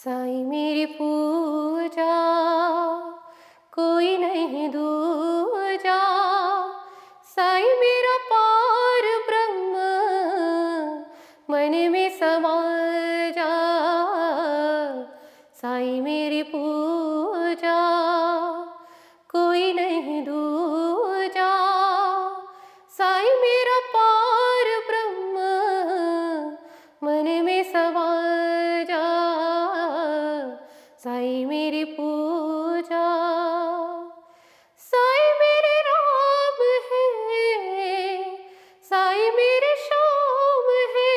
साई मेरी पूजा, कोई नहीं दूजा। साई मेरा पार ब्रह्म, मन में समा जा। साई मेरी पूजा साई मेरी पूजा, साई मेरे राम है, साई मेरे श्याम है,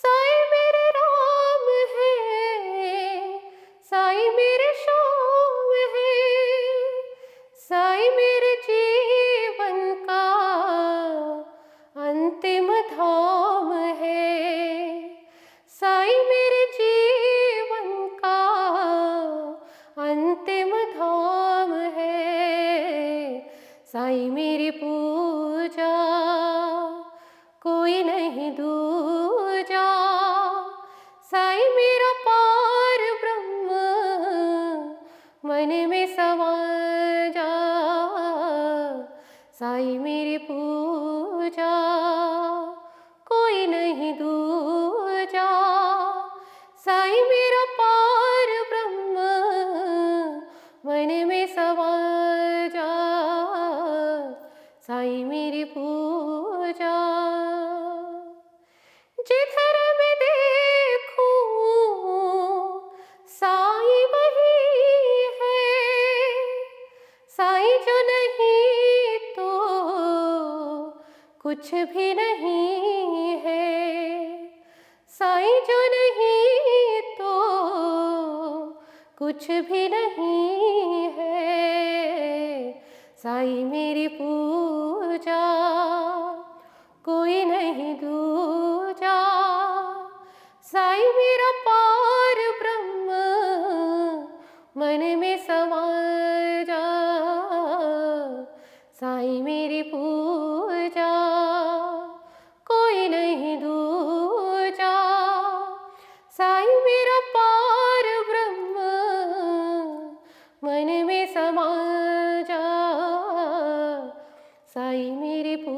साई मेरे राम है, साई मेरे श्याम है, साई मेरे साई मेरी पूजा, कोई नहीं दूजा। साई मेरा पार ब्रह्म, मन में समा जा। साई मेरी पूजा, कोई नहीं दूजा। साई मेरी पूजा। जिधर मैं देखूँ, साई वही है। साई जो नहीं तो कुछ भी नहीं है। साई जो नहीं तो कुछ भी नहीं साई मेरी पूजा, कोई नहीं दूजा। साई मेरा पार ब्रह्म, मन में समा जा। साई मेरी पूजा, कोई नहीं दूजा। साई मेरा पार ब्रह्म, मन में समा साई मेरे पू